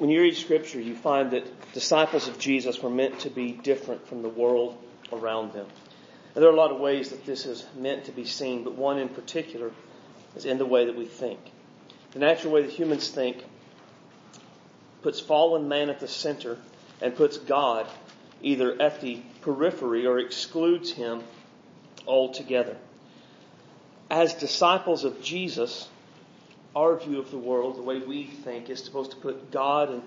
when you read Scripture, you find that disciples of Jesus were meant to be different from the world around them. And there are a lot of ways that this is meant to be seen, but one in particular is in the way that we think. The natural way that humans think puts fallen man at the center and puts God either at the periphery or excludes him altogether. As disciples of Jesus, our view of the world, the way we think, is supposed to put God and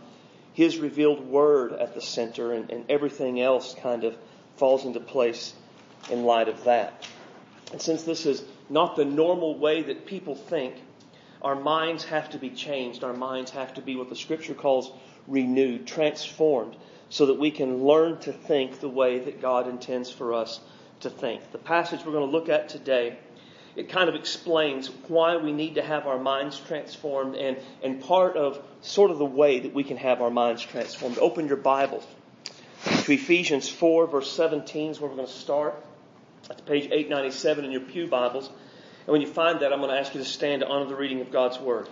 His revealed Word at the center, and, and everything else kind of falls into place in light of that. And since this is not the normal way that people think, our minds have to be changed. Our minds have to be what the Scripture calls renewed, transformed, so that we can learn to think the way that God intends for us to think. The passage we're going to look at today it kind of explains why we need to have our minds transformed and, and part of sort of the way that we can have our minds transformed. Open your Bibles to Ephesians 4, verse 17 is where we're going to start. That's page 897 in your Pew Bibles. And when you find that, I'm going to ask you to stand to honor the reading of God's Word.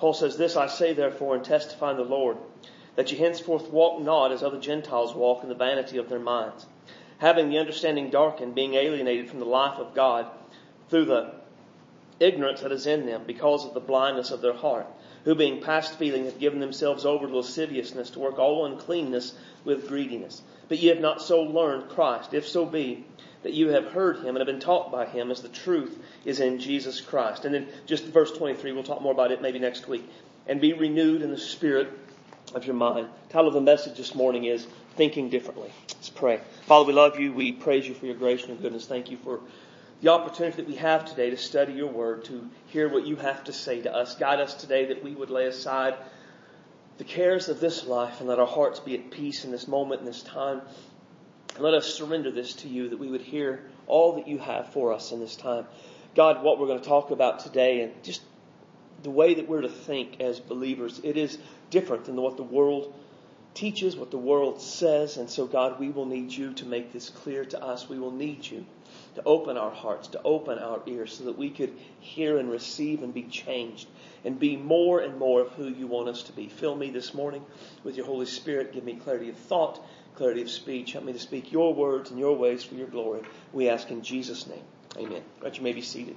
Paul says, This I say therefore and testify in the Lord, that ye henceforth walk not as other Gentiles walk in the vanity of their minds, having the understanding darkened, being alienated from the life of God through the ignorance that is in them, because of the blindness of their heart, who being past feeling have given themselves over to lasciviousness, to work all uncleanness with greediness. But ye have not so learned Christ, if so be that you have heard him and have been taught by him as the truth is in Jesus Christ. And then just verse 23, we'll talk more about it maybe next week. And be renewed in the spirit of your mind. The title of the message this morning is Thinking Differently. Let's pray. Father, we love you. We praise you for your grace and your goodness. Thank you for the opportunity that we have today to study your word, to hear what you have to say to us. Guide us today that we would lay aside the cares of this life and let our hearts be at peace in this moment, in this time. Let us surrender this to you that we would hear all that you have for us in this time. God, what we're going to talk about today and just the way that we're to think as believers, it is different than what the world teaches, what the world says. And so, God, we will need you to make this clear to us. We will need you to open our hearts, to open our ears so that we could hear and receive and be changed and be more and more of who you want us to be. Fill me this morning with your Holy Spirit. Give me clarity of thought clarity of speech. Help me to speak your words and your ways for your glory. We ask in Jesus' name. Amen. Right, you may be seated.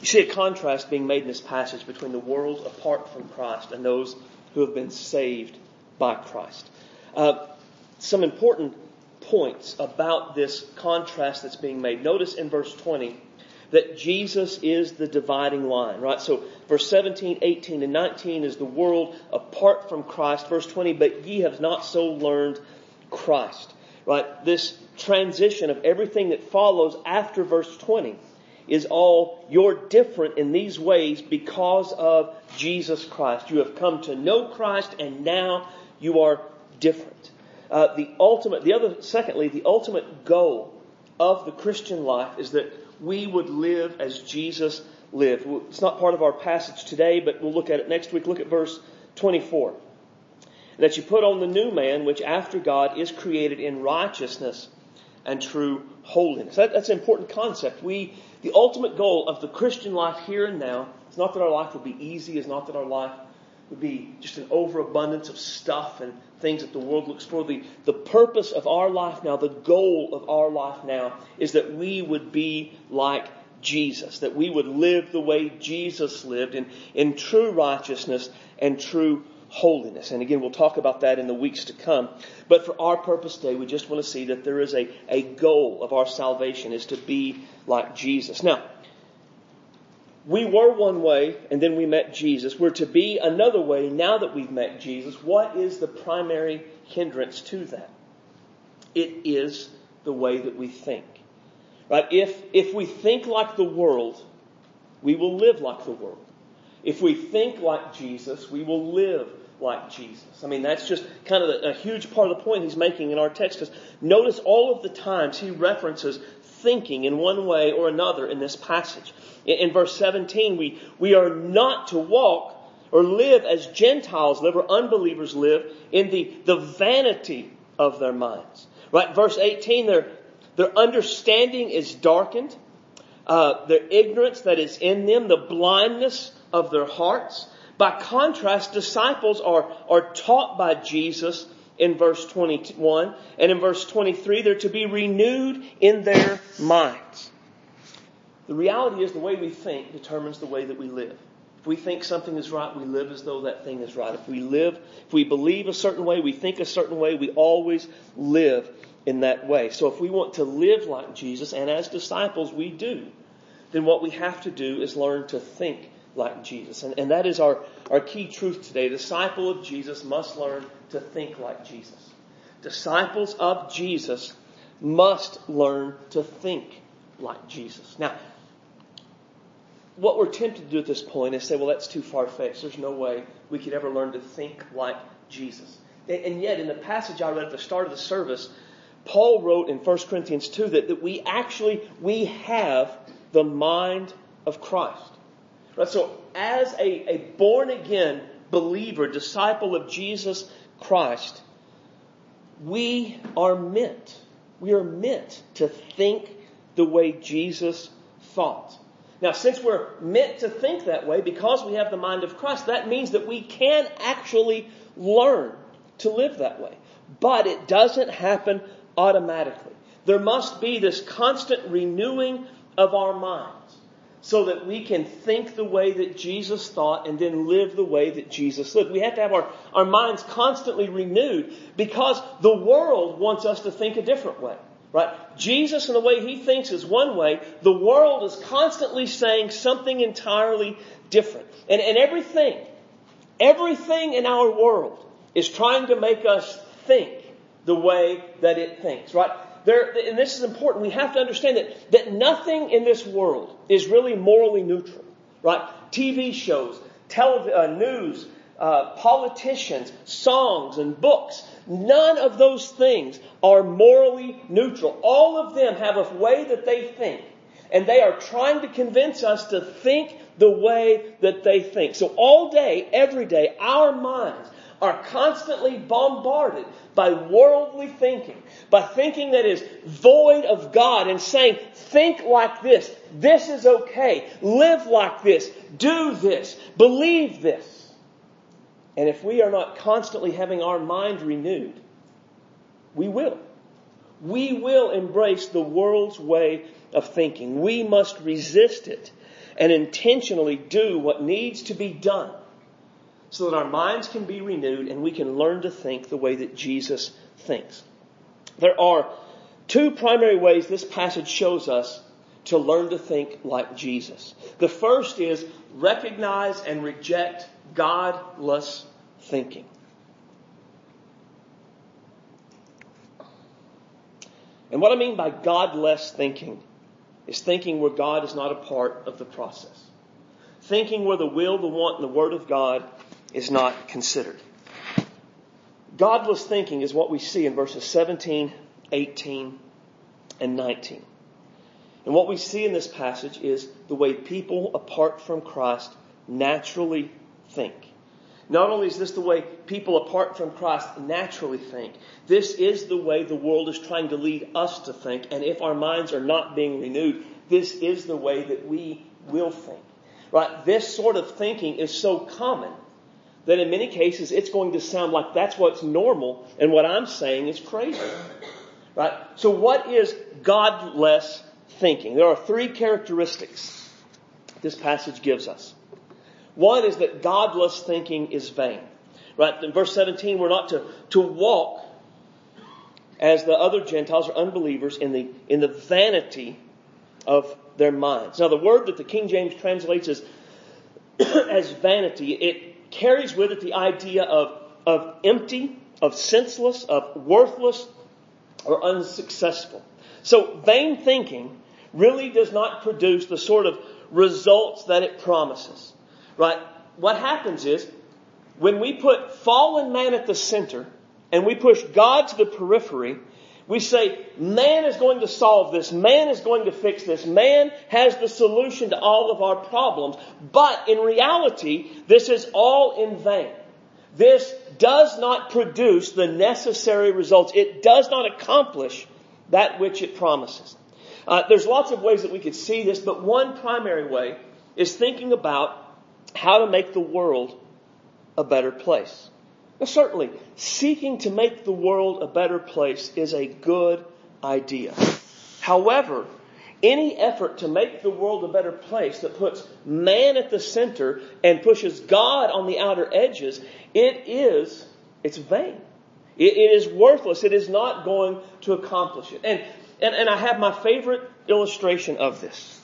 You see a contrast being made in this passage between the world apart from Christ and those who have been saved by Christ. Uh, some important points about this contrast that's being made. Notice in verse 20 that Jesus is the dividing line, right? So verse 17, 18, and 19 is the world apart from Christ. Verse 20, but ye have not so learned Christ, right? This transition of everything that follows after verse 20 is all you're different in these ways because of Jesus Christ. You have come to know Christ and now you are different. Uh, the ultimate, the other, secondly, the ultimate goal of the Christian life is that we would live as Jesus lived. It's not part of our passage today, but we'll look at it next week. Look at verse 24. That you put on the new man, which after God is created in righteousness and true holiness. That, that's an important concept. We, the ultimate goal of the Christian life here and now is not that our life will be easy, it's not that our life would be just an overabundance of stuff and things that the world looks for. The, the purpose of our life now, the goal of our life now, is that we would be like Jesus, that we would live the way Jesus lived in, in true righteousness and true holiness. And again, we'll talk about that in the weeks to come. But for our purpose today, we just want to see that there is a, a goal of our salvation is to be like Jesus. Now, we were one way and then we met Jesus. We're to be another way now that we've met Jesus. What is the primary hindrance to that? It is the way that we think. Right? If, if we think like the world, we will live like the world. If we think like Jesus, we will live like Jesus. I mean, that's just kind of a, a huge part of the point he's making in our text. Because notice all of the times he references thinking in one way or another in this passage. In, in verse 17, we, we are not to walk or live as Gentiles live or unbelievers live in the, the vanity of their minds. Right? Verse 18, their, their understanding is darkened. Uh, their ignorance that is in them, the blindness of their hearts. By contrast, disciples are, are taught by Jesus in verse 21, and in verse 23, they're to be renewed in their minds. The reality is the way we think determines the way that we live. If we think something is right, we live as though that thing is right. If we live, if we believe a certain way, we think a certain way, we always live in that way. So if we want to live like Jesus, and as disciples we do, then what we have to do is learn to think like Jesus. And, and that is our, our key truth today. Disciple of Jesus must learn to think like Jesus. Disciples of Jesus must learn to think like Jesus. Now, what we're tempted to do at this point is say, well, that's too far fetched. There's no way we could ever learn to think like Jesus. And yet, in the passage I read at the start of the service, Paul wrote in 1 Corinthians 2 that, that we actually, we have the mind of Christ. Right? So, as a, a born again believer, disciple of Jesus Christ, we are meant, we are meant to think the way Jesus thought. Now, since we're meant to think that way because we have the mind of Christ, that means that we can actually learn to live that way. But it doesn't happen automatically. There must be this constant renewing of our minds so that we can think the way that Jesus thought and then live the way that Jesus lived. We have to have our, our minds constantly renewed because the world wants us to think a different way. Right? Jesus and the way he thinks is one way. The world is constantly saying something entirely different. And, and everything, everything in our world is trying to make us think the way that it thinks, right? There, and this is important. We have to understand that, that nothing in this world is really morally neutral, right? TV shows, television, uh, news, uh, politicians, songs, and books. None of those things are morally neutral. All of them have a way that they think. And they are trying to convince us to think the way that they think. So all day, every day, our minds are constantly bombarded by worldly thinking, by thinking that is void of God and saying, think like this, this is okay, live like this, do this, believe this. And if we are not constantly having our mind renewed, we will. We will embrace the world's way of thinking. We must resist it and intentionally do what needs to be done so that our minds can be renewed and we can learn to think the way that Jesus thinks. There are two primary ways this passage shows us to learn to think like Jesus. The first is recognize and reject godless thinking. And what I mean by godless thinking is thinking where God is not a part of the process. Thinking where the will, the want, and the word of God is not considered. Godless thinking is what we see in verses 17, 18, and 19. And what we see in this passage is the way people apart from Christ naturally think. Not only is this the way people apart from Christ naturally think, this is the way the world is trying to lead us to think. And if our minds are not being renewed, this is the way that we will think. Right? This sort of thinking is so common that in many cases it's going to sound like that's what's normal and what I'm saying is crazy. Right? So what is godless thinking? There are three characteristics this passage gives us. One is that godless thinking is vain. Right? In verse 17, we're not to, to walk as the other Gentiles or unbelievers in the, in the vanity of their minds. Now, the word that the King James translates as, as vanity, it carries with it the idea of, of empty, of senseless, of worthless, or unsuccessful. So, vain thinking really does not produce the sort of results that it promises. Right? What happens is, when we put fallen man at the center and we push God to the periphery, We say, man is going to solve this. Man is going to fix this. Man has the solution to all of our problems. But in reality, this is all in vain. This does not produce the necessary results. It does not accomplish that which it promises. Uh, there's lots of ways that we could see this, but one primary way is thinking about how to make the world a better place. Now, certainly, seeking to make the world a better place is a good idea. However, any effort to make the world a better place that puts man at the center and pushes God on the outer edges, it is, it's vain. it, it is worthless. It is not going to accomplish it. And, and, and I have my favorite illustration of this.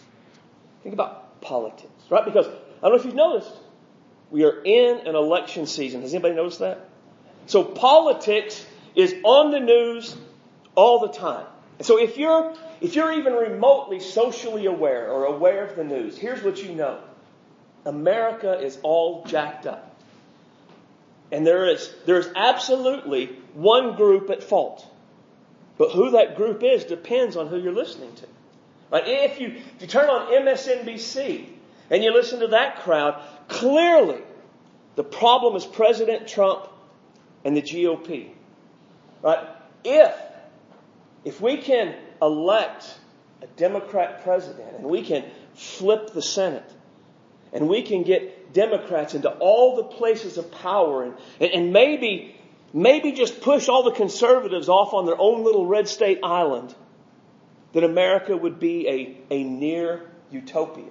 Think about politics, right? Because I don't know if you've noticed, we are in an election season. Has anybody noticed that? So politics is on the news all the time. So if you're, if you're even remotely socially aware or aware of the news, here's what you know. America is all jacked up. And there is, there is absolutely one group at fault. But who that group is depends on who you're listening to. Right? If you, if you turn on MSNBC and you listen to that crowd, clearly the problem is President Trump and the GOP. Right? If, if we can elect a Democrat president and we can flip the Senate and we can get Democrats into all the places of power and, and maybe, maybe just push all the conservatives off on their own little red state island, then America would be a, a near utopia.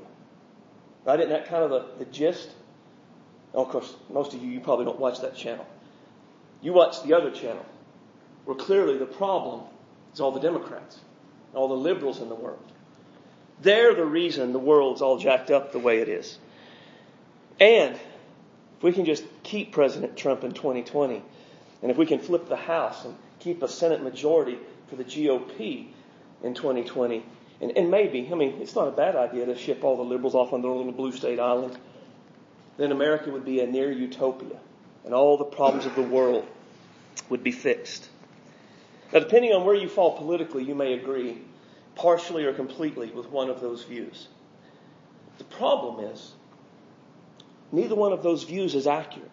Right? Isn't that kind of the, the gist? Of course, most of you, you probably don't watch that channel. You watch the other channel, where clearly the problem is all the Democrats, all the liberals in the world. They're the reason the world's all jacked up the way it is. And if we can just keep President Trump in 2020, and if we can flip the House and keep a Senate majority for the GOP in 2020, and, and maybe, I mean, it's not a bad idea to ship all the liberals off on their little blue state island, then America would be a near utopia and all the problems of the world would be fixed. Now, depending on where you fall politically, you may agree partially or completely with one of those views. The problem is, neither one of those views is accurate.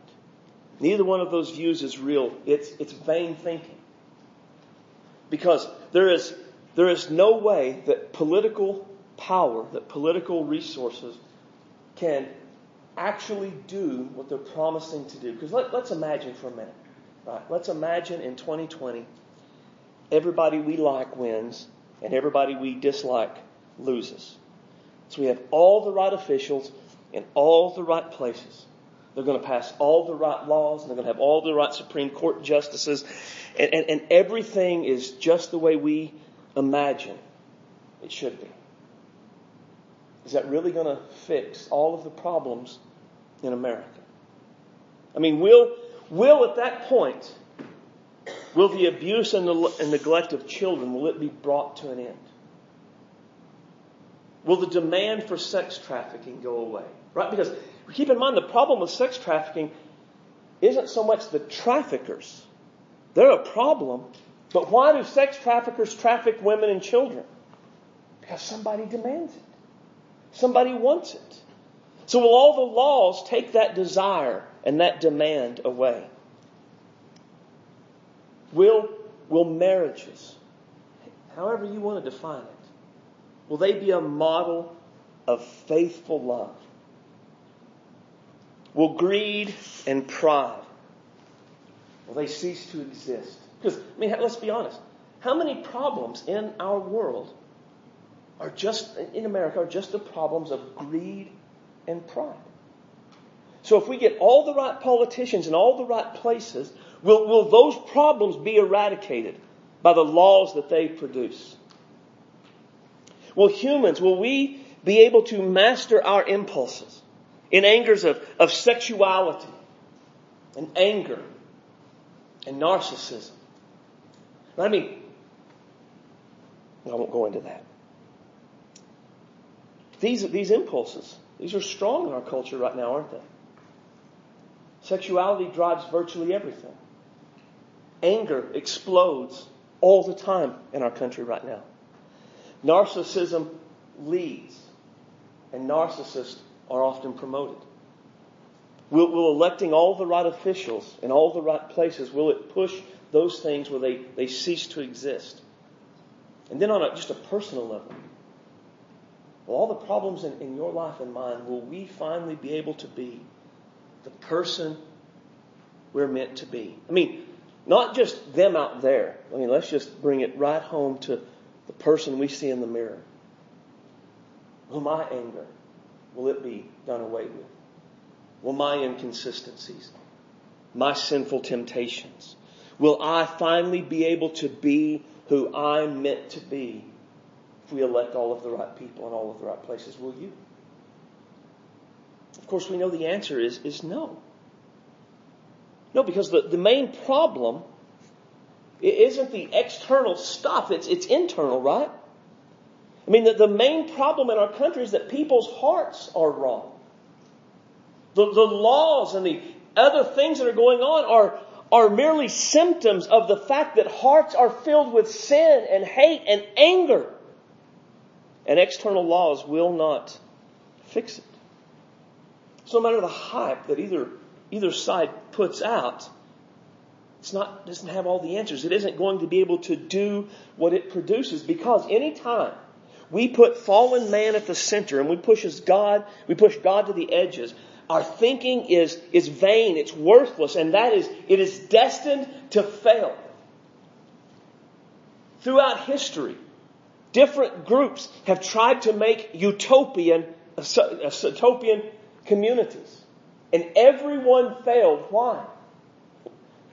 Neither one of those views is real. It's, it's vain thinking. Because there is, there is no way that political power, that political resources can actually do what they're promising to do. Because let, us imagine for a minute. Right? Let's imagine in 2020, everybody we like wins and everybody we dislike loses. So we have all the right officials in all the right places. They're going to pass all the right laws and they're going to have all the right Supreme Court justices. And, and, and everything is just the way we imagine it should be. Is that really going to fix all of the problems in America. I mean, will, will at that point, will the abuse and, the, and neglect of children, will it be brought to an end? Will the demand for sex trafficking go away? Right? Because keep in mind the problem with sex trafficking isn't so much the traffickers. They're a problem. But why do sex traffickers traffic women and children? Because somebody demands it. Somebody wants it. So will all the laws take that desire and that demand away? Will, will marriages, however you want to define it, will they be a model of faithful love? Will greed and pride, will they cease to exist? Because, I mean, let's be honest. How many problems in our world are just, in America, are just the problems of greed and pride. So if we get all the right politicians in all the right places, will, will those problems be eradicated by the laws that they produce? Will humans, will we be able to master our impulses in angers of, of sexuality and anger and narcissism? I mean, I won't go into that. These, these impulses, these are strong in our culture right now, aren't they? Sexuality drives virtually everything. Anger explodes all the time in our country right now. Narcissism leads, and narcissists are often promoted. Will, will electing all the right officials in all the right places, will it push those things where they, they cease to exist? And then on a, just a personal level, will all the problems in, in your life and mine, will we finally be able to be the person we're meant to be? I mean, not just them out there. I mean, let's just bring it right home to the person we see in the mirror. Will my anger, will it be done away with? Will my inconsistencies, my sinful temptations, will I finally be able to be who I'm meant to be if we elect all of the right people in all of the right places? Will you? Of course, we know the answer is, is no. No, because the, the main problem isn't the external stuff, it's, it's internal, right? I mean, the, the main problem in our country is that people's hearts are wrong. The, the laws and the other things that are going on are, are merely symptoms of the fact that hearts are filled with sin and hate and anger. And external laws will not fix it. So no matter the hype that either, either side puts out, it's not, doesn't have all the answers. It isn't going to be able to do what it produces because anytime we put fallen man at the center and we push God, we push God to the edges, our thinking is, is vain, it's worthless, and that is, it is destined to fail. Throughout history, different groups have tried to make utopian, uh, utopian communities. And everyone failed. Why?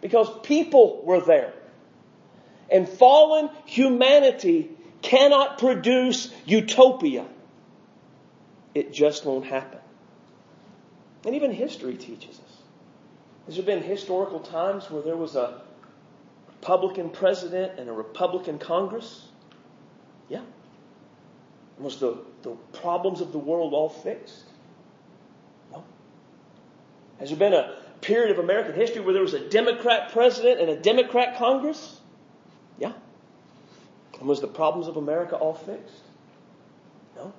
Because people were there. And fallen humanity cannot produce utopia. It just won't happen. And even history teaches us. Has there been historical times where there was a Republican president and a Republican Congress? Yeah. Was the, the problems of the world all fixed? No. Has there been a period of American history where there was a Democrat president and a Democrat Congress? Yeah. And was the problems of America all fixed? No.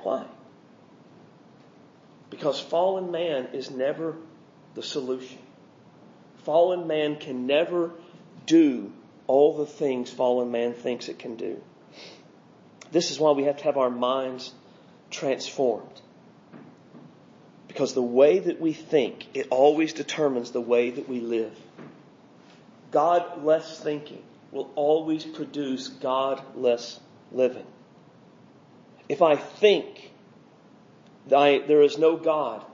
Why? Because fallen man is never the solution. Fallen man can never do all the things fallen man thinks it can do. This is why we have to have our minds transformed. Because the way that we think, it always determines the way that we live. God less thinking will always produce God less living. If I think I, there is no God,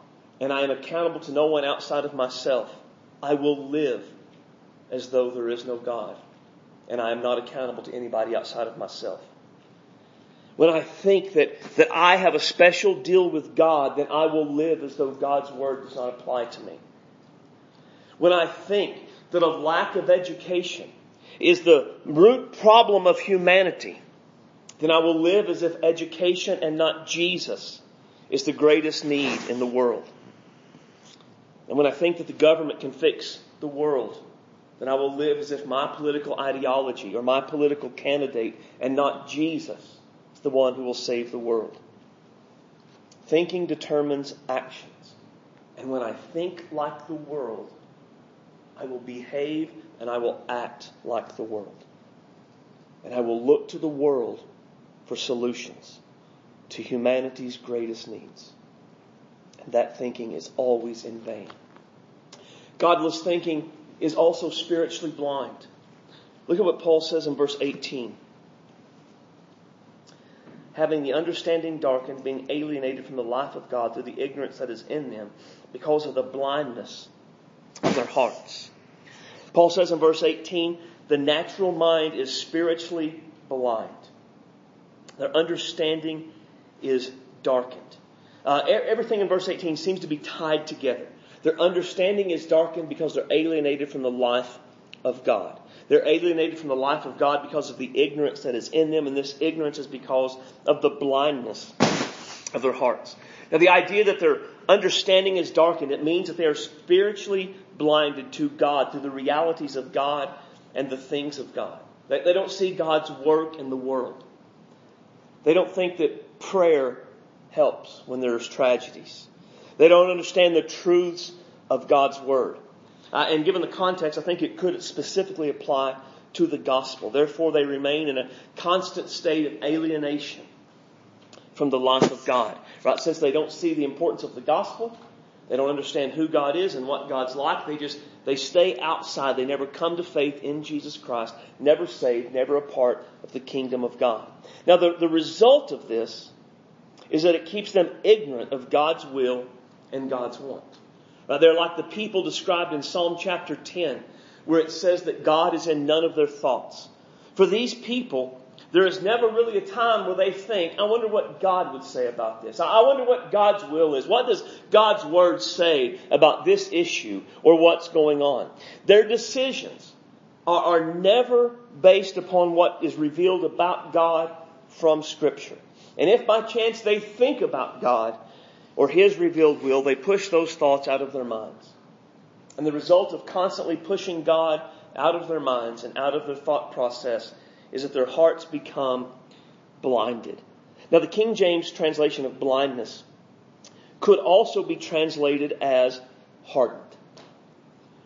and I am accountable to no one outside of myself. I will live as though there is no God, and I am not accountable to anybody outside of myself. When I think that, that I have a special deal with God, then I will live as though God's word does not apply to me. When I think that a lack of education is the root problem of humanity, then I will live as if education and not Jesus is the greatest need in the world. And when I think that the government can fix the world, then I will live as if my political ideology or my political candidate and not Jesus is the one who will save the world. Thinking determines actions. And when I think like the world, I will behave and I will act like the world. And I will look to the world for solutions to humanity's greatest needs. And that thinking is always in vain. Godless thinking is also spiritually blind. Look at what Paul says in verse 18. Having the understanding darkened, being alienated from the life of God through the ignorance that is in them because of the blindness of their hearts. Paul says in verse 18, the natural mind is spiritually blind. Their understanding is darkened. Uh, everything in verse 18 seems to be tied together. Their understanding is darkened because they're alienated from the life of God. They're alienated from the life of God because of the ignorance that is in them, and this ignorance is because of the blindness of their hearts. Now, the idea that their understanding is darkened, it means that they are spiritually blinded to God to the realities of God and the things of God. They, they don't see God's work in the world. They don't think that prayer helps when there's tragedies. They don't understand the truths of God's Word. Uh, and given the context, I think it could specifically apply to the gospel. Therefore, they remain in a constant state of alienation from the life of God. Right? Since they don't see the importance of the gospel, they don't understand who God is and what God's like. They just, they stay outside. They never come to faith in Jesus Christ, never saved, never a part of the kingdom of God. Now, the, the result of this is that it keeps them ignorant of God's will and God's want. Right? They're like the people described in Psalm chapter 10, where it says that God is in none of their thoughts. For these people, there is never really a time where they think, I wonder what God would say about this. I wonder what God's will is. What does God's word say about this issue or what's going on? Their decisions are, are never based upon what is revealed about God from scripture. And if by chance they think about God or His revealed will, they push those thoughts out of their minds. And the result of constantly pushing God out of their minds and out of their thought process is that their hearts become blinded. Now, the King James translation of blindness could also be translated as hardened.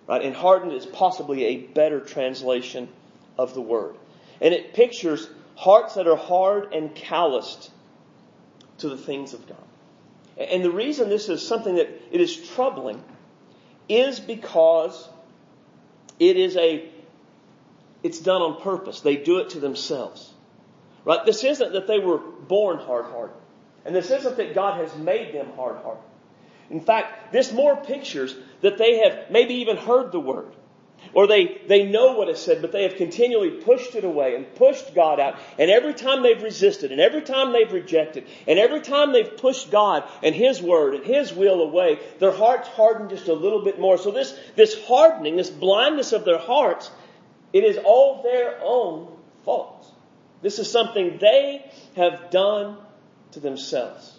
Right? And hardened is possibly a better translation of the word. And it pictures hearts that are hard and calloused to the things of God. And the reason this is something that it is troubling is because it is a it's done on purpose. They do it to themselves. Right? This isn't that they were born hard-hearted. And this isn't that God has made them hard-hearted. In fact, this more pictures that they have maybe even heard the word. Or they, they know what is said, but they have continually pushed it away and pushed God out. And every time they've resisted, and every time they've rejected, and every time they've pushed God and His word and His will away, their hearts harden just a little bit more. So this, this hardening, this blindness of their hearts it is all their own fault. This is something they have done to themselves.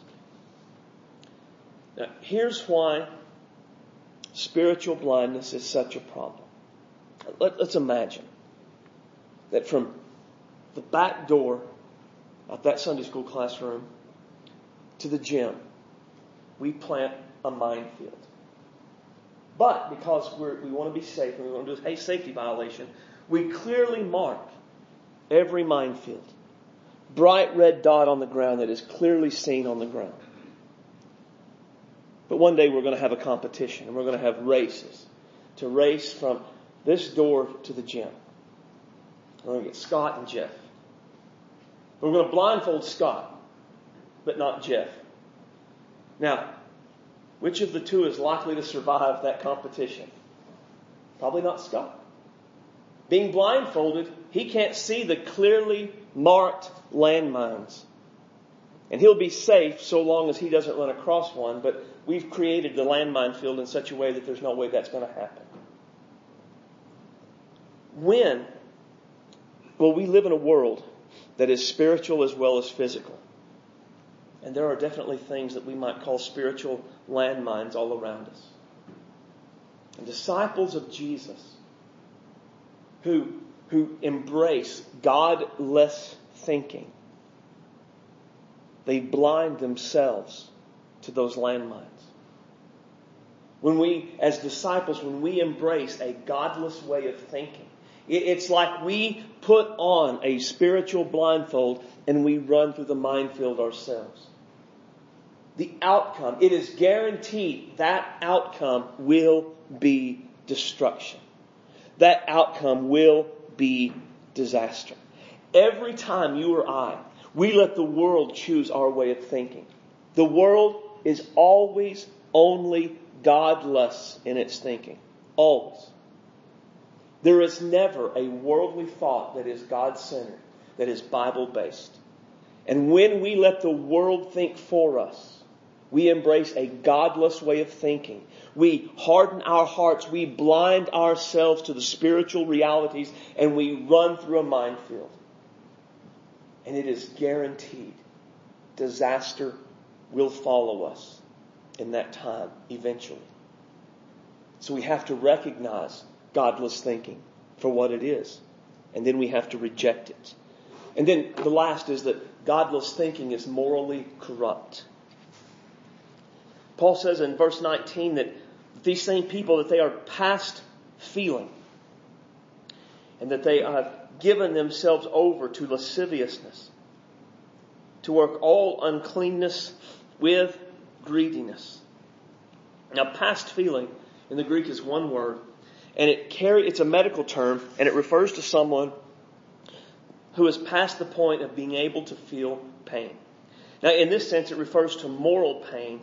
Now, here's why spiritual blindness is such a problem. Let, us imagine that from the back door of that Sunday school classroom to the gym, we plant a minefield. But because we want to be safe and we want to do a safety violation, we clearly mark every minefield. Bright red dot on the ground that is clearly seen on the ground. But one day we're going to have a competition and we're going to have races to race from this door to the gym. We're going to get Scott and Jeff. We're going to blindfold Scott, but not Jeff. Now, which of the two is likely to survive that competition? Probably not Scott. Being blindfolded, he can't see the clearly marked landmines. And he'll be safe so long as he doesn't run across one, but we've created the landmine field in such a way that there's no way that's going to happen. When will we live in a world that is spiritual as well as physical? And there are definitely things that we might call spiritual landmines all around us. And disciples of Jesus who, who embrace godless thinking, they blind themselves to those landmines. When we, as disciples, when we embrace a godless way of thinking, it's like we put on a spiritual blindfold and we run through the minefield ourselves. The outcome, it is guaranteed that outcome will be destruction that outcome will be disaster. Every time you or I, we let the world choose our way of thinking. The world is always only godless in its thinking. Always. There is never a worldly thought that is God centered, that is Bible based. And when we let the world think for us, we embrace a godless way of thinking. We harden our hearts. We blind ourselves to the spiritual realities and we run through a minefield. And it is guaranteed disaster will follow us in that time eventually. So we have to recognize godless thinking. for what it is. And then we have to reject it. And then the last is that godless thinking is morally corrupt. Paul says in verse 19 that these same people that they are past feeling and that they have given themselves over to lasciviousness to work all uncleanness with greediness. Now, past feeling in the Greek is one word, and it carry, it's a medical term, and it refers to someone who is past the point of being able to feel pain. Now, in this sense, it refers to moral pain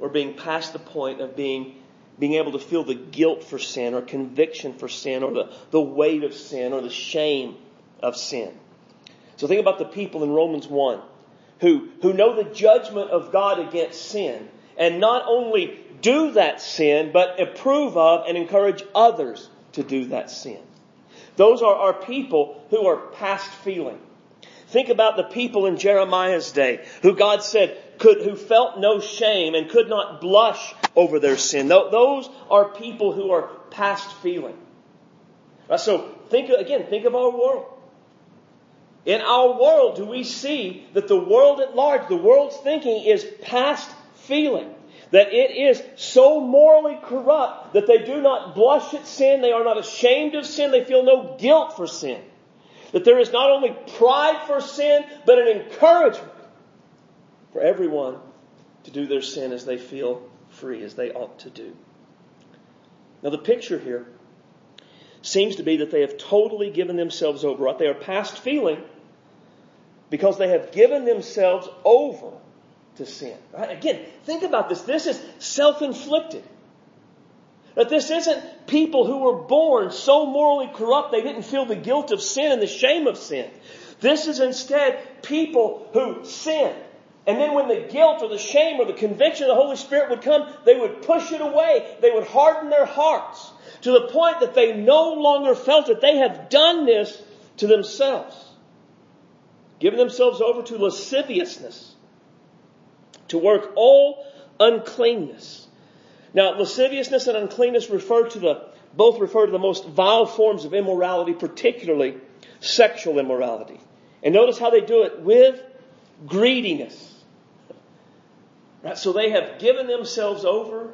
or being past the point of being being able to feel the guilt for sin or conviction for sin or the, the weight of sin or the shame of sin. So think about the people in Romans 1 who, who know the judgment of God against sin and not only do that sin, but approve of and encourage others to do that sin. Those are our people who are past feeling. Think about the people in Jeremiah's day who God said could, who felt no shame and could not blush over their sin. Those are people who are past feeling. So think, again, think of our world. In our world, do we see that the world at large, the world's thinking is past feeling? That it is so morally corrupt that they do not blush at sin, they are not ashamed of sin, they feel no guilt for sin. That there is not only pride for sin, but an encouragement for everyone to do their sin as they feel free, as they ought to do. Now, the picture here seems to be that they have totally given themselves over. Right? They are past feeling because they have given themselves over to sin. Right? Again, think about this. This is self-inflicted. That this isn't people who were born so morally corrupt they didn't feel the guilt of sin and the shame of sin. This is instead people who sin. And then when the guilt or the shame or the conviction of the Holy Spirit would come, they would push it away. They would harden their hearts to the point that they no longer felt it. They have done this to themselves. Giving themselves over to lasciviousness, to work all uncleanness. Now, lasciviousness and uncleanness refer to the, both refer to the most vile forms of immorality, particularly sexual immorality. And notice how they do it with greediness. Right? So they have given themselves over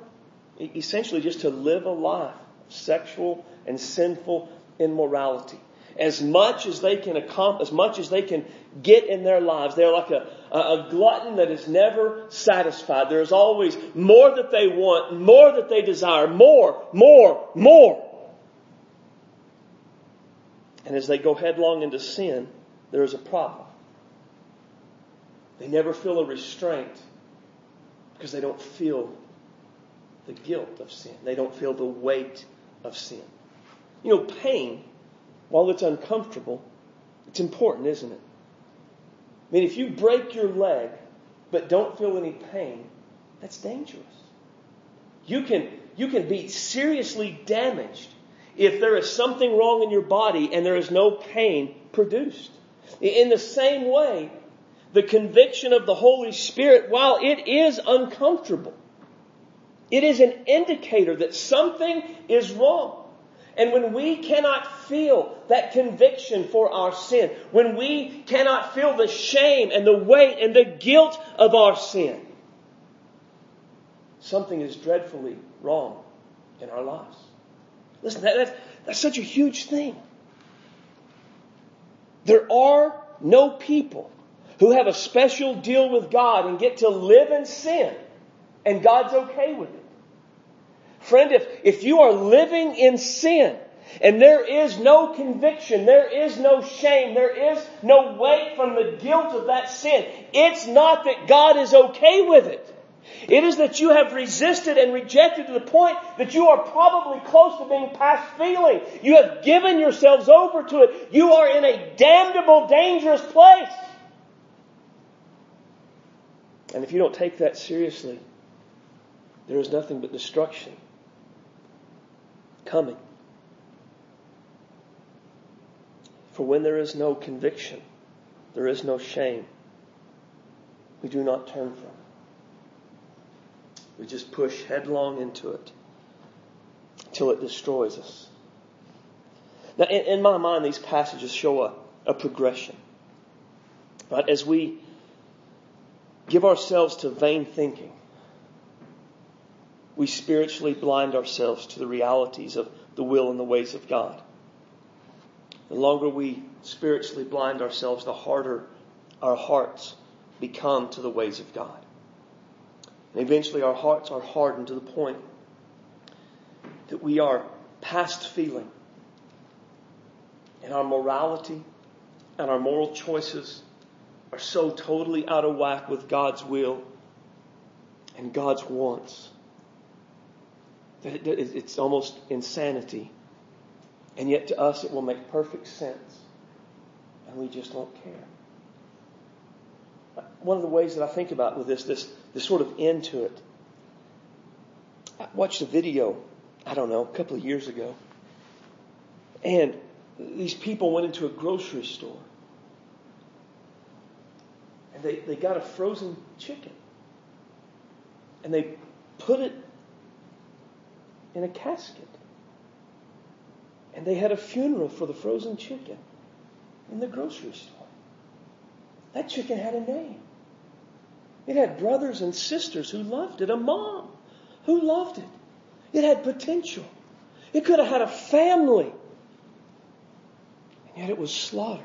essentially just to live a life of sexual and sinful immorality. As much as they can accomplish, as much as they can get in their lives, they're like a, a glutton that is never satisfied. There is always more that they want, more that they desire, more, more, more. And as they go headlong into sin, there is a problem. They never feel a restraint because they don't feel the guilt of sin. They don't feel the weight of sin. You know, pain, while it's uncomfortable, it's important, isn't it? I mean, if you break your leg but don't feel any pain, that's dangerous. You can, you can be seriously damaged if there is something wrong in your body and there is no pain produced. In the same way, the conviction of the Holy Spirit, while it is uncomfortable, it is an indicator that something is wrong. And when we cannot feel that conviction for our sin, when we cannot feel the shame and the weight and the guilt of our sin, something is dreadfully wrong in our lives. Listen, that, that's, that's such a huge thing. There are no people who have a special deal with God and get to live in sin and God's okay with it. Friend, if, if you are living in sin and there is no conviction, there is no shame, there is no weight from the guilt of that sin, it's not that God is okay with it. It is that you have resisted and rejected to the point that you are probably close to being past feeling. You have given yourselves over to it. You are in a damnable, dangerous place. And if you don't take that seriously, there is nothing but destruction coming. For when there is no conviction, there is no shame. We do not turn from it. We just push headlong into it till it destroys us. Now, in, in my mind, these passages show a, a progression. Right? As we give ourselves to vain thinking, we spiritually blind ourselves to the realities of the will and the ways of God. The longer we spiritually blind ourselves, the harder our hearts become to the ways of God. And eventually our hearts are hardened to the point that we are past feeling. And our morality and our moral choices are so totally out of whack with God's will and God's wants it's almost insanity. And yet to us it will make perfect sense. And we just don't care. One of the ways that I think about with this, this, this sort of end to it, I watched a video, I don't know, a couple of years ago. And these people went into a grocery store. And they, they got a frozen chicken. And they put it in a casket. And they had a funeral for the frozen chicken in the grocery store. That chicken had a name. It had brothers and sisters who loved it, a mom who loved it. It had potential. It could have had a family. And yet it was slaughtered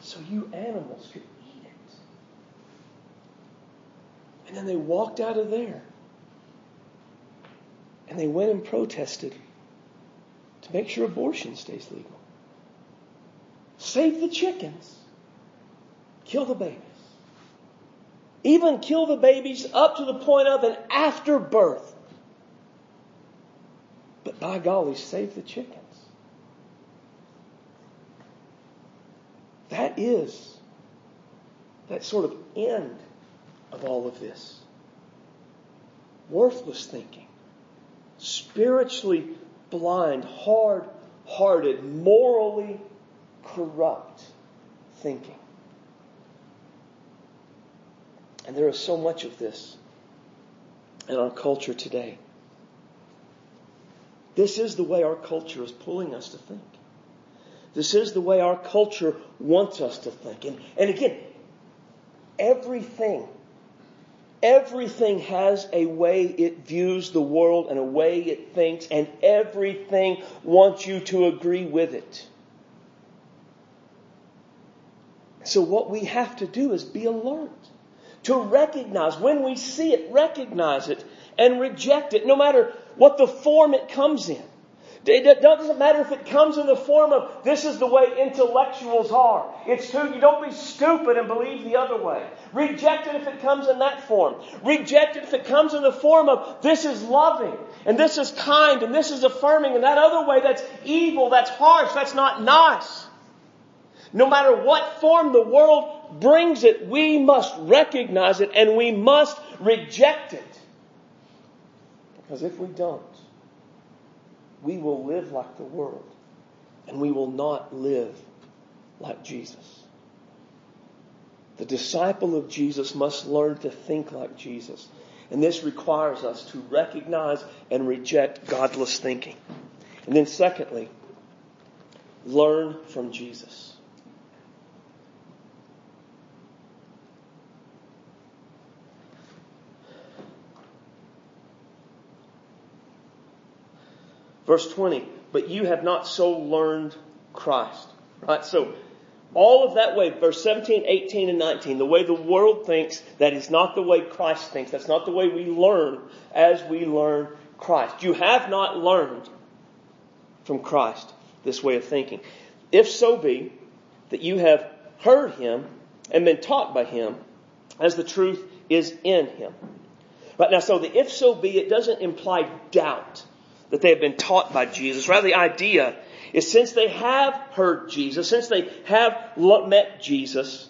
so you animals could eat it. And then they walked out of there and they went and protested to make sure abortion stays legal. Save the chickens. Kill the babies. Even kill the babies up to the point of and after birth. But by golly, save the chickens. That is that sort of end of all of this. Worthless thinking spiritually blind, hard hearted, morally corrupt thinking. And there is so much of this in our culture today. This is the way our culture is pulling us to think. This is the way our culture wants us to think. And, and again, everything Everything has a way it views the world and a way it thinks, and everything wants you to agree with it. So, what we have to do is be alert to recognize when we see it, recognize it, and reject it, no matter what the form it comes in. It doesn't matter if it comes in the form of this is the way intellectuals are. It's too, you don't be stupid and believe the other way. Reject it if it comes in that form. Reject it if it comes in the form of this is loving and this is kind and this is affirming and that other way that's evil, that's harsh, that's not nice. No matter what form the world brings it, we must recognize it and we must reject it. Because if we don't, we will live like the world and we will not live like Jesus. The disciple of Jesus must learn to think like Jesus. And this requires us to recognize and reject godless thinking. And then secondly, learn from Jesus. Verse 20, but you have not so learned Christ. Right? So, all of that way, verse 17, 18, and 19, the way the world thinks, that is not the way Christ thinks. That's not the way we learn as we learn Christ. You have not learned from Christ this way of thinking. If so be that you have heard him and been taught by him as the truth is in him. Right now, so the if so be, it doesn't imply doubt that they have been taught by Jesus. Rather, the idea is since they have heard Jesus, since they have met Jesus,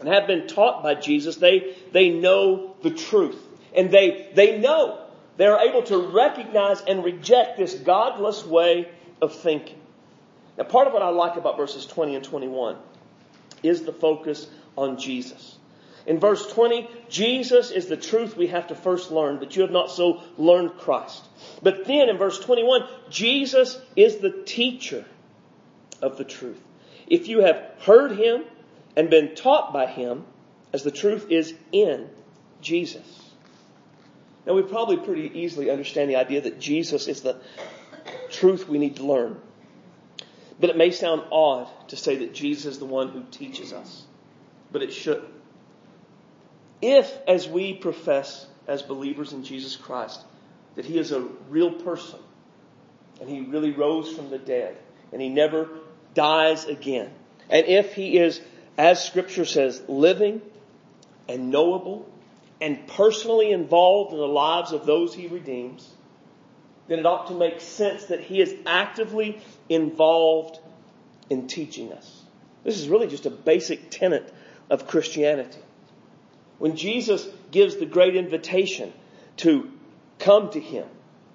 and have been taught by Jesus, they, they know the truth. And they, they know, they are able to recognize and reject this godless way of thinking. Now, part of what I like about verses 20 and 21 is the focus on Jesus. In verse 20, Jesus is the truth we have to first learn, but you have not so learned Christ. But then in verse 21, Jesus is the teacher of the truth. If you have heard him and been taught by him, as the truth is in Jesus. Now, we probably pretty easily understand the idea that Jesus is the truth we need to learn. But it may sound odd to say that Jesus is the one who teaches us. But it shouldn't. If, as we profess as believers in Jesus Christ, that He is a real person, and He really rose from the dead, and He never dies again, and if He is, as Scripture says, living and knowable and personally involved in the lives of those He redeems, then it ought to make sense that He is actively involved in teaching us. This is really just a basic tenet of Christianity. When Jesus gives the great invitation to come to Him,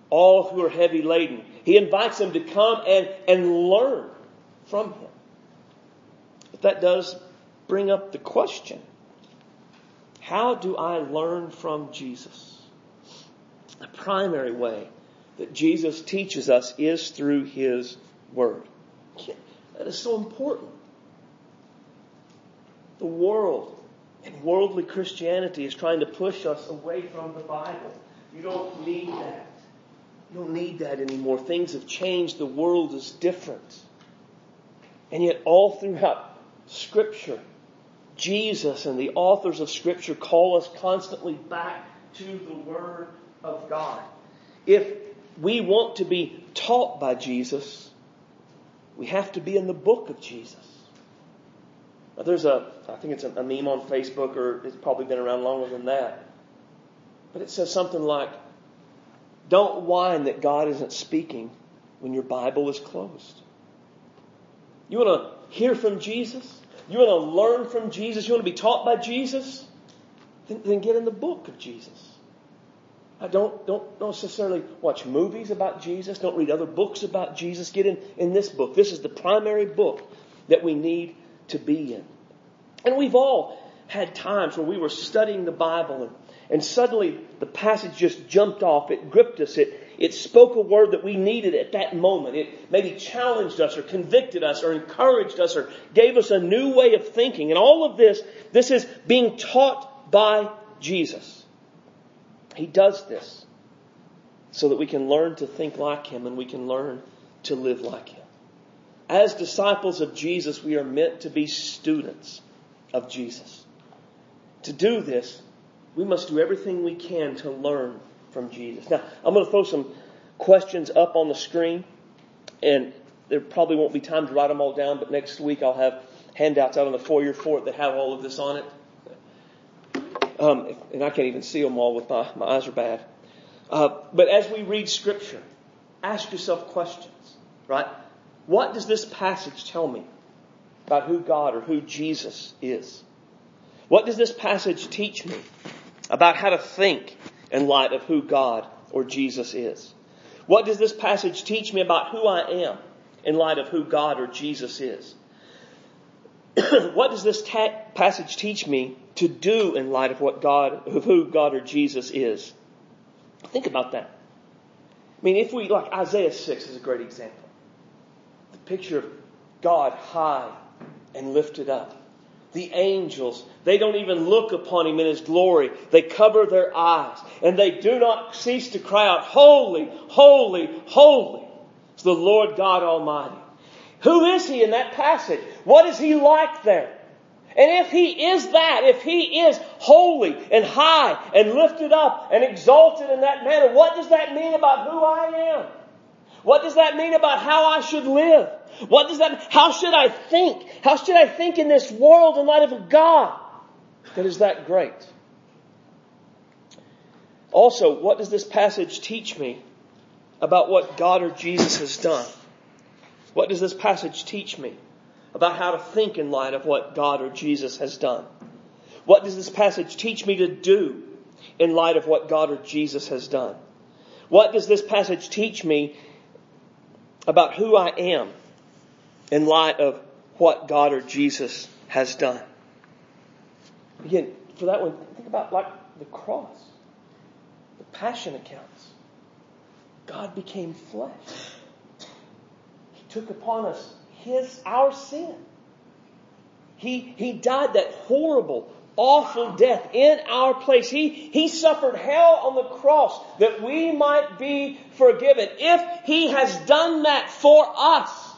all who are heavy laden, He invites them to come and, and learn from Him. But that does bring up the question how do I learn from Jesus? The primary way that Jesus teaches us is through His Word. That is so important. The world and worldly Christianity is trying to push us away from the Bible. You don't need that. You don't need that anymore. Things have changed. The world is different. And yet, all throughout Scripture, Jesus and the authors of Scripture call us constantly back to the Word of God. If we want to be taught by Jesus, we have to be in the book of Jesus. Now, there's a, I think it's a, a meme on Facebook, or it's probably been around longer than that. But it says something like, Don't whine that God isn't speaking when your Bible is closed. You want to hear from Jesus? You want to learn from Jesus? You want to be taught by Jesus? Then, then get in the book of Jesus. I don't, don't, don't necessarily watch movies about Jesus. Don't read other books about Jesus. Get in, in this book. This is the primary book that we need to be in. And we've all had times where we were studying the Bible and, and suddenly the passage just jumped off. It gripped us. It, it spoke a word that we needed at that moment. It maybe challenged us or convicted us or encouraged us or gave us a new way of thinking. And all of this, this is being taught by Jesus. He does this so that we can learn to think like Him and we can learn to live like Him. As disciples of Jesus, we are meant to be students of Jesus. To do this, we must do everything we can to learn from Jesus. Now, I'm going to throw some questions up on the screen, and there probably won't be time to write them all down, but next week I'll have handouts out on the foyer for it that have all of this on it. Um, and I can't even see them all with my, my eyes are bad. Uh, but as we read Scripture, ask yourself questions, right? What does this passage tell me about who God or who Jesus is? What does this passage teach me about how to think in light of who God or Jesus is? What does this passage teach me about who I am in light of who God or Jesus is? what does this ta- passage teach me to do in light of what God, of who God or Jesus is? Think about that. I mean, if we, like Isaiah 6 is a great example picture of God high and lifted up. The angels, they don't even look upon him in his glory. They cover their eyes and they do not cease to cry out, Holy, holy, holy is the Lord God Almighty. Who is he in that passage? What is he like there? And if he is that, if he is holy and high and lifted up and exalted in that manner, what does that mean about who I am? What does that mean about how I should live? What does that, how should I think? How should I think in this world in light of a God that is that great? Also, what does this passage teach me about what God or Jesus has done? What does this passage teach me about how to think in light of what God or Jesus has done? What does this passage teach me to do in light of what God or Jesus has done? What does this passage teach me about who I am in light of what God or Jesus has done. Again, for that one, think about like the cross, the passion accounts. God became flesh. He took upon us his, our sin. He, he died that horrible, awful death in our place. He, he suffered hell on the cross that we might be forgiven. If he has done that for us,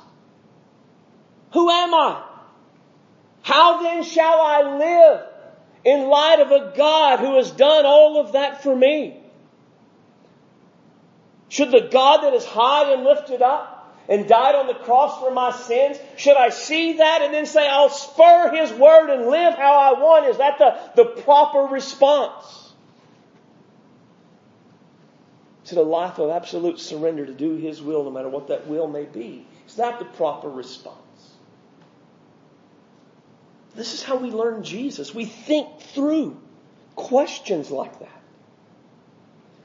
who am I? How then shall I live in light of a God who has done all of that for me? Should the God that is high and lifted up and died on the cross for my sins? Should I see that and then say, I'll spur His word and live how I want? Is that the, the proper response? To the life of absolute surrender to do His will no matter what that will may be? Is that the proper response? This is how we learn Jesus. We think through questions like that.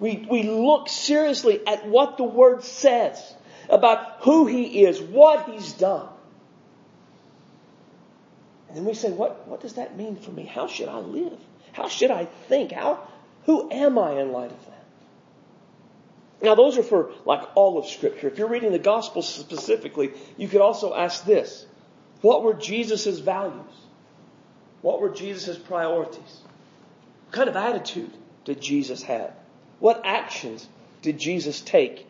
We, we look seriously at what the Word says about who He is, what He's done. And then we say, what, what does that mean for me? How should I live? How should I think? How, who am I in light of that? Now those are for like all of scripture. If you're reading the gospel specifically, you could also ask this. What were Jesus' values? What were Jesus' priorities? What kind of attitude did Jesus have? What actions did Jesus take?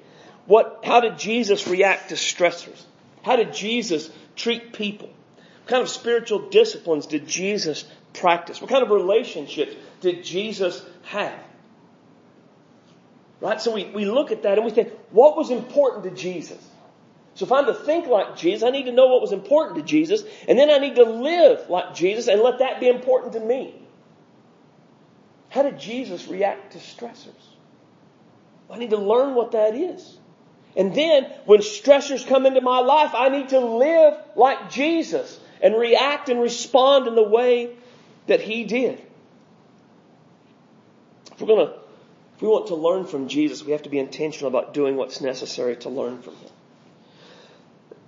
What, how did Jesus react to stressors? How did Jesus treat people? What kind of spiritual disciplines did Jesus practice? What kind of relationships did Jesus have? Right? So we, we look at that and we think, what was important to Jesus? So if I'm to think like Jesus, I need to know what was important to Jesus, and then I need to live like Jesus and let that be important to me. How did Jesus react to stressors? I need to learn what that is. And then when stressors come into my life, I need to live like Jesus and react and respond in the way that he did. If we're going to if we want to learn from Jesus, we have to be intentional about doing what's necessary to learn from him.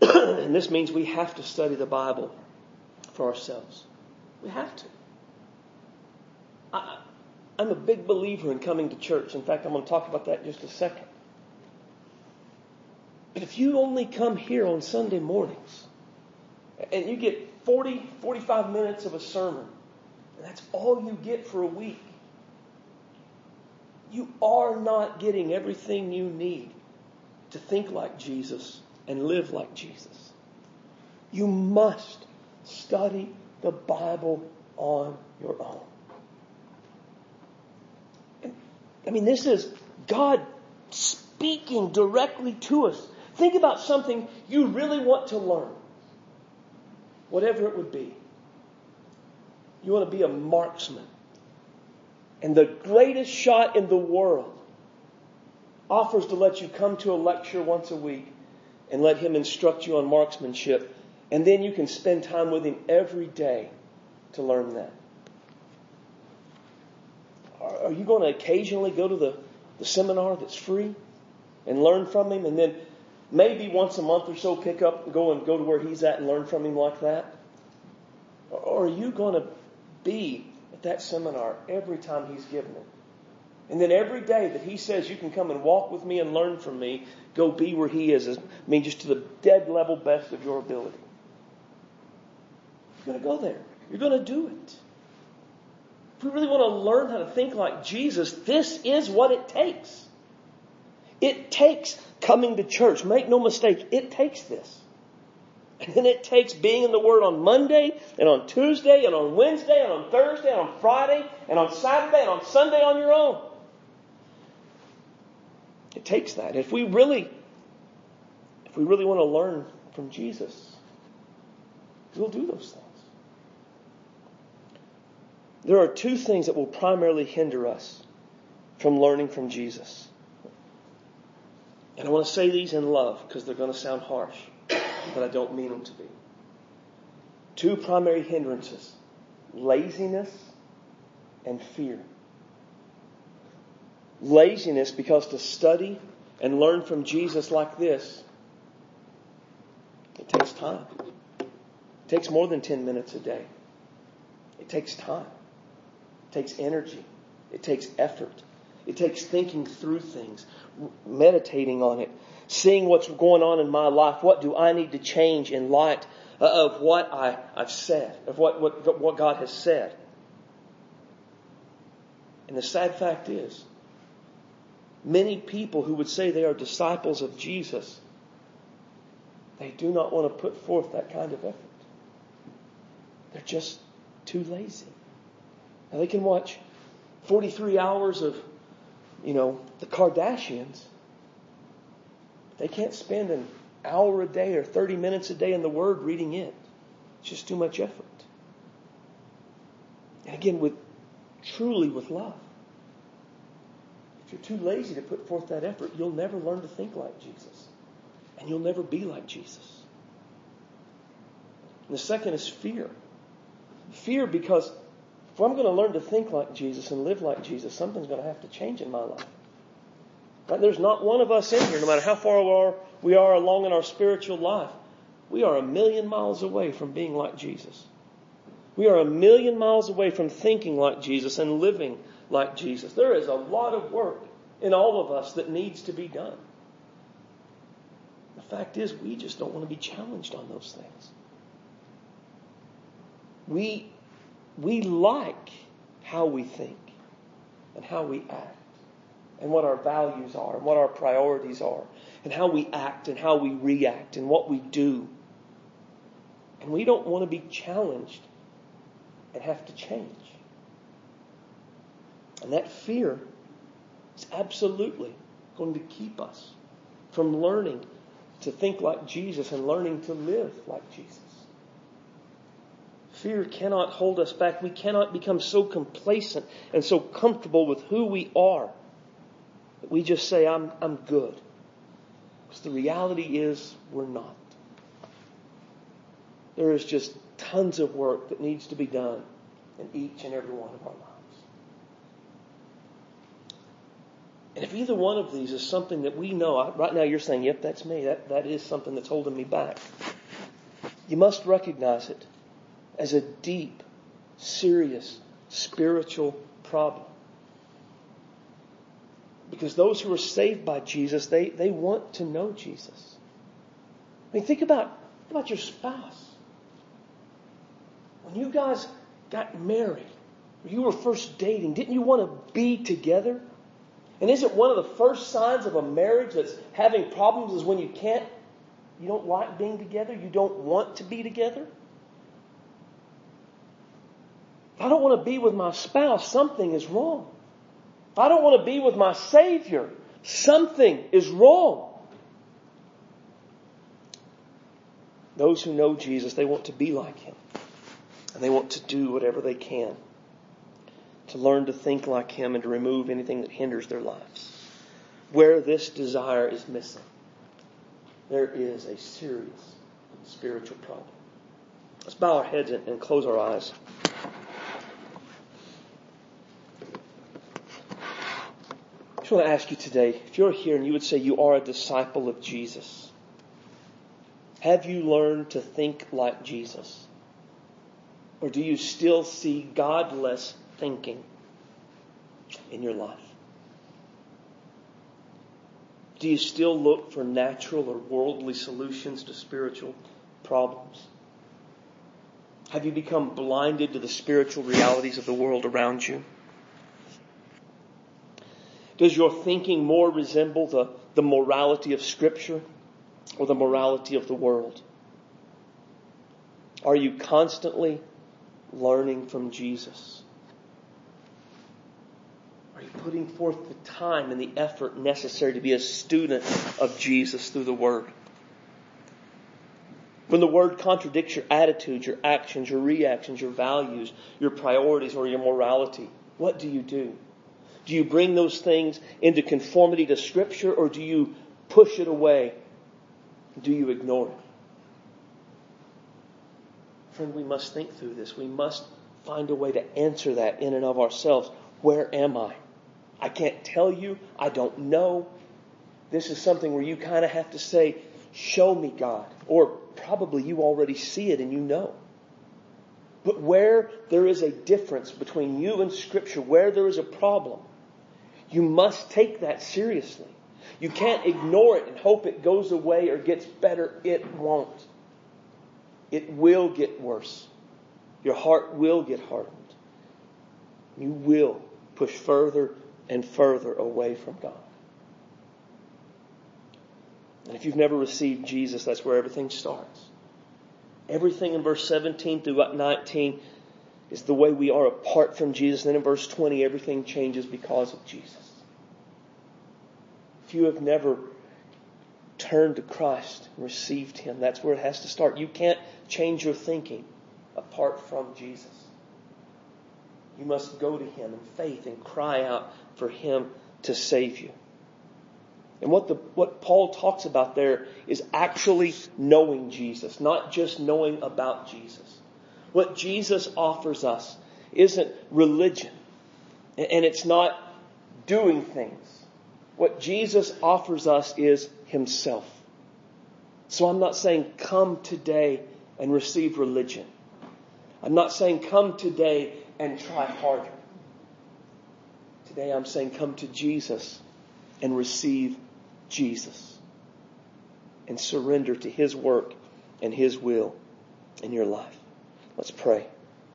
and this means we have to study the Bible for ourselves. We have to. I, I'm a big believer in coming to church. In fact, I'm going to talk about that in just a second. But if you only come here on Sunday mornings and you get 40, 45 minutes of a sermon, and that's all you get for a week, you are not getting everything you need to think like Jesus and live like Jesus. You must study the Bible on your own. I mean, this is God speaking directly to us. Think about something you really want to learn, whatever it would be. You want to be a marksman. And the greatest shot in the world offers to let you come to a lecture once a week and let him instruct you on marksmanship. And then you can spend time with him every day to learn that. Are you going to occasionally go to the, the seminar that's free and learn from him and then maybe once a month or so pick up go and go to where he's at and learn from him like that? Or are you going to be at that seminar every time he's given it? And then every day that he says you can come and walk with me and learn from me, go be where he is. I mean, just to the dead level best of your ability. You're going to go there. You're going to do it. If we really want to learn how to think like Jesus, this is what it takes. It takes coming to church. Make no mistake, it takes this. And it takes being in the Word on Monday and on Tuesday and on Wednesday and on Thursday and on Friday and on Saturday and on Sunday on your own. It takes that. If we really, if we really want to learn from Jesus, we'll do those things. There are two things that will primarily hinder us from learning from Jesus. And I want to say these in love because they're going to sound harsh, but I don't mean them to be. Two primary hindrances laziness and fear. Laziness because to study and learn from Jesus like this, it takes time. It takes more than 10 minutes a day. It takes time. It takes energy. It takes effort. It takes thinking through things, meditating on it, seeing what's going on in my life. What do I need to change in light of what I, have said, of what, what, what God has said? And the sad fact is, many people who would say they are disciples of Jesus, they do not want to put forth that kind of effort. They're just too lazy. Now they can watch 43 hours of, you know, the Kardashians. They can't spend an hour a day or 30 minutes a day in the Word reading it. It's just too much effort. And again, with truly with love. If you're too lazy to put forth that effort, you'll never learn to think like Jesus. And you'll never be like Jesus. And the second is fear. Fear because if I'm going to learn to think like Jesus and live like Jesus, something's going to have to change in my life. Right? There's not one of us in here, no matter how far we are along in our spiritual life, we are a million miles away from being like Jesus. We are a million miles away from thinking like Jesus and living like Jesus. There is a lot of work in all of us that needs to be done. The fact is, we just don't want to be challenged on those things. We, we like how we think and how we act and what our values are and what our priorities are and how we act and how we react and what we do. And we don't want to be challenged and have to change. And that fear is absolutely going to keep us from learning to think like Jesus and learning to live like Jesus. Fear cannot hold us back. We cannot become so complacent and so comfortable with who we are that we just say, I'm, I'm good. Because the reality is, we're not. There is just tons of work that needs to be done in each and every one of our lives. And if either one of these is something that we know, right now you're saying, yep, that's me. That, that is something that's holding me back. You must recognize it as a deep, serious, spiritual problem. Because those who are saved by Jesus, they, they want to know Jesus. I mean, think about, think about your spouse. When you guys got married, you were first dating, didn't you want to be together? And isn't one of the first signs of a marriage that's having problems is when you can't, you don't like being together, you don't want to be together? If I don't want to be with my spouse, something is wrong. I don't want to be with my Savior, something is wrong. Those who know Jesus, they want to be like Him. And they want to do whatever they can to learn to think like Him and to remove anything that hinders their lives. Where this desire is missing, there is a serious spiritual problem. Let's bow our heads and close our eyes. I just want to ask you today, if you're here and you would say you are a disciple of Jesus, have you learned to think like Jesus? Or do you still see godless thinking in your life? Do you still look for natural or worldly solutions to spiritual problems? Have you become blinded to the spiritual realities of the world around you? Does your thinking more resemble the, the morality of Scripture or the morality of the world? Are you constantly learning from Jesus? Are you putting forth the time and the effort necessary to be a student of Jesus through the Word? When the Word contradicts your attitudes, your actions, your reactions, your values, your priorities, or your morality, what do you do? Do you bring those things into conformity to Scripture or do you push it away? Do you ignore it? Friend, we must think through this. We must find a way to answer that in and of ourselves. Where am I? I can't tell you. I don't know. This is something where you kind of have to say, Show me, God. Or probably you already see it and you know. But where there is a difference between you and Scripture, where there is a problem, You must take that seriously. You can't ignore it and hope it goes away or gets better. It won't. It will get worse. Your heart will get hardened. You will push further and further away from God. And if you've never received Jesus, that's where everything starts. Everything in verse 17 through 19 is the way we are apart from Jesus. And then in verse 20, everything changes because of Jesus. You have never turned to Christ and received Him, that's where it has to start. You can't change your thinking apart from Jesus. You must go to Him in faith and cry out for Him to save you. And what the, what Paul talks about there is actually knowing Jesus, not just knowing about Jesus. What Jesus offers us isn't religion. And it's not doing things. What Jesus offers us is Himself. So I'm not saying come today and receive religion. I'm not saying come today and try harder. Today I'm saying come to Jesus and receive Jesus and surrender to His work and His will in your life. Let's pray.